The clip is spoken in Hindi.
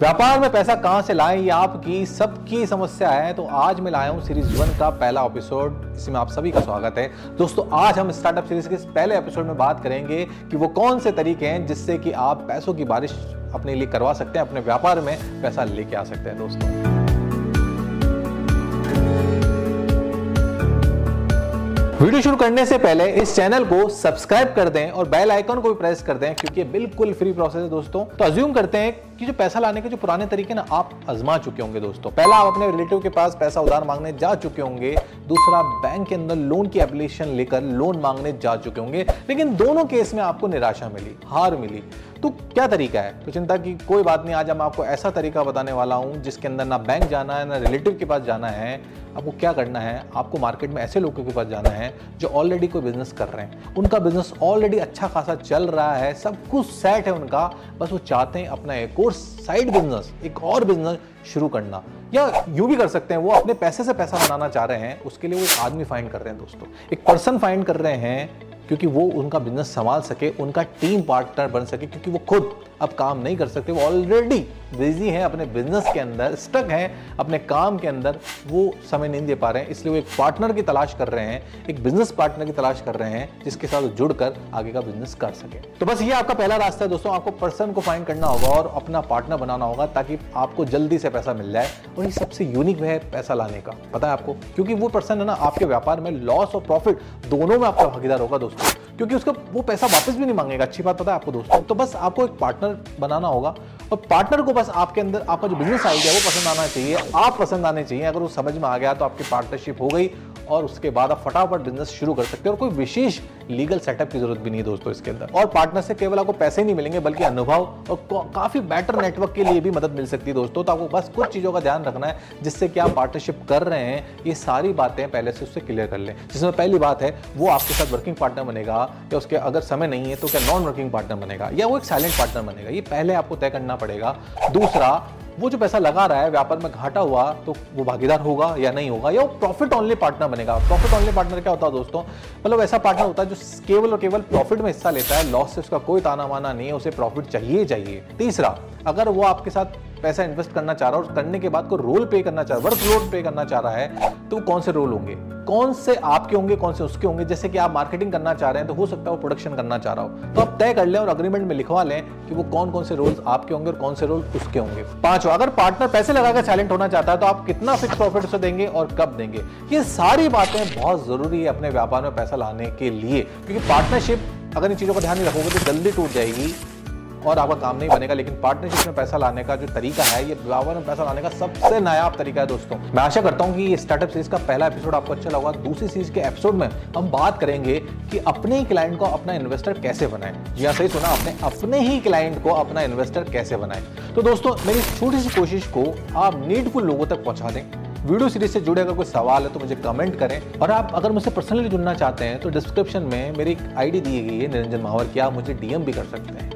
व्यापार में पैसा कहाँ से लाएँ, ये आपकी सबकी समस्या है तो आज मैं लाया हूँ सीरीज़ वन का पहला एपिसोड इसमें आप सभी का स्वागत है। दोस्तों, आज हम स्टार्टअप सीरीज़ के पहले एपिसोड में बात करेंगे कि वो कौन से तरीके हैं जिससे कि आप पैसों की बारिश अपने लिए करवा सकते हैं, अपने व्यापार में पैसा लेके आ सकते हैं, दोस्तों। वीडियो शुरू करने से पहले इस चैनल को सब्सक्राइब कर दें और बेल आइकन को भी प्रेस कर दें, क्योंकि बिल्कुल फ्री प्रोसेस है दोस्तों। तो अज्यूम करते हैं कि जो पैसा लाने के जो पुराने तरीके ना, आप आजमा चुके होंगे दोस्तों। पहला, आप अपने रिलेटिव के पास पैसा उधार मांगने जा चुके होंगे। दूसरा, बैंक के अंदर लोन की एप्लीकेशन लेकर लोन मांगने जा चुके होंगे। लेकिन दोनों केस में आपको निराशा मिली, हार मिली। तो क्या तरीका है? तो चिंता की कोई बात नहीं, आज हम आपको ऐसा तरीका बताने वाला हूँ, जिसके अंदर ना बैंक जाना है, ना रिलेटिव के पास जाना है। आपको क्या करना है? आपको मार्केट में ऐसे लोगों के पास जाना है, जो ऑलरेडी कोई बिज़नेस कर रहे हैं। उनका बिज़नेस ऑलरेडी अच्छा खासा चल रहा है, सब कुछ सेट है उनका, बस वो चाहते हैं अपना एक और साइड बिज़नेस एक और बिज़नेस शुरू करना। या यूँ भी कर सकते हैं, वो अपने पैसे से पैसा बनाना चाह रहे हैं, उसके लिए वो एक आदमी फाइंड कर रहे हैं दोस्तों। एक पर्सन फाइंड कर रहे हैं क्योंकि वो उनका बिज़नेस संभाल सके, उनका टीम पार्टनर बन सके, क्योंकि वो खुद अब काम नहीं कर सकते, वो ऑलरेडी बिज़ी हैं, अपने बिज़नेस के अंदर स्टक हैं, अपने काम के अंदर, वो समय नहीं दे पा रहे हैं। इसलिए वो एक पार्टनर की तलाश कर रहे हैं, एक बिज़नेस पार्टनर की तलाश कर रहे हैं, जिसके साथ जुड़कर आगे का बिज़नेस कर सके। तो बस ये आपका पहला रास्ता है दोस्तों, आपको पर्सन को फाइंड करना होगा और अपना पार्टनर बनाना होगा, ताकि आपको जल्दी से पैसा मिल जाए। और ये सबसे यूनिक है पैसा लाने का। पता है आपको? क्योंकि वो पर्सन है ना, आपके व्यापार में लॉस और प्रॉफिट दोनों में आपका भागीदार होगा दोस्तों। क्योंकि उसका, वो पैसा वापस भी नहीं मांगेगा। अच्छी बात पता है आपको दोस्तों? तो बस आपको एक पार्टनर बनाना होगा। और पार्टनर को बस आपके अंदर, आपका जो बिज़नेस आइडिया वो पसंद आना चाहिए। आप पसंद आने चाहिए। अगर वो समझ में आ गया तो आपकी पार्टनरशिप हो गई। और उसके बाद आप फटाफट बिज़नेस शुरू कर सकते हैं और कोई विशेष लीगल सेटअप की ज़रूरत भी नहीं दोस्तों इसके अंदर। और पार्टनर से केवल आपको पैसे नहीं मिलेंगे, बल्कि अनुभव और काफ़ी बेटर नेटवर्क के लिए भी मदद मिल सकती है दोस्तों। तो आपको बस कुछ चीज़ों का ध्यान रखना है, जिससे कि आप पार्टनरशिप कर रहे हैं, ये सारी बातें पहले से उससे क्लियर कर लें। जिसमें पहली बात है, वो आपके साथ वर्किंग पार्टनर बनेगा या उसके अगर समय नहीं है तो क्या नॉन वर्किंग पार्टनर बनेगा या वो एक साइलेंट पार्टनर बनेगा। ये पहले आपको तय करना पड़ेगा। दूसरा वो जो पैसा लगा रहा है, व्यापार में घाटा हुआ तो वो भागीदार होगा या नहीं होगा? या वो प्रॉफिट ऑनली पार्टनर बनेगा? प्रॉफिट ऑनली पार्टनर क्या होता है दोस्तों? मतलब ऐसा पार्टनर होता है जो केवल और केवल प्रॉफिट में हिस्सा लेता है। लॉस से उसका कोई ताना माना नहीं है, उसे प्रॉफिट चाहिए चाहिए। तीसरा, अगर वो आपके साथ पैसा इन्वेस्ट करना चाह रहा है और करने के बाद को रोल पे करना चाह रहा है वर्क लोड पे करना चाह रहा है तो कौन से रोल होंगे? कौन से आपके होंगे, कौन से उसके होंगे? जैसे कि आप मार्केटिंग करना चाह रहे हैं तो हो सकता है वो प्रोडक्शन करना चाह रहा हो। तो आप तय कर लें और अग्रीमेंट में लिखवा लें कि वो कौन कौन से रोल्स आपके होंगे और कौन से रोल उसके होंगे। पांचवा, अगर पार्टनर पैसे लगाकर साइलेंट होना चाहता है तो आप कितना फिक्स प्रॉफिट उसे देंगे और कब देंगे? ये सारी बातें बहुत ज़रूरी है अपने व्यापार में पैसा लाने के लिए, क्योंकि पार्टनरशिप अगर इन चीज़ों का ध्यान नहीं रखोगे तो जल्दी टूट जाएगी। और आपका काम नहीं बनेगा, लेकिन पार्टनरशिप में पैसा लाने का जो तरीका है, ये व्यापार में पैसा लाने का सबसे नायाब तरीका है दोस्तों। मैं आशा करता हूँ कि ये स्टार्टअप सीरीज़ का पहला एपिसोड आपको अच्छा लगा। दूसरी सीरीज़ के एपिसोड में हम बात करेंगे कि अपने ही क्लाइंट को अपना इन्वेस्टर कैसे बनाए। जी हाँ सही सुना आपने, अपने ही क्लाइंट को अपना इन्वेस्टर कैसे बनाए। तो दोस्तों, मेरी छोटी सी कोशिश को आप नीडफुल लोगों तक पहुँचा दें। वीडियो सीरीज़ से जुड़े अगर कोई सवाल है तो मुझे कमेंट करें। और आप अगर मुझसे पर्सनली जुड़ना चाहते हैं तो डिस्क्रिप्शन में मेरी आईडी दी गई है, निरंजन मावर की। आप मुझे डीएम भी कर सकते हैं।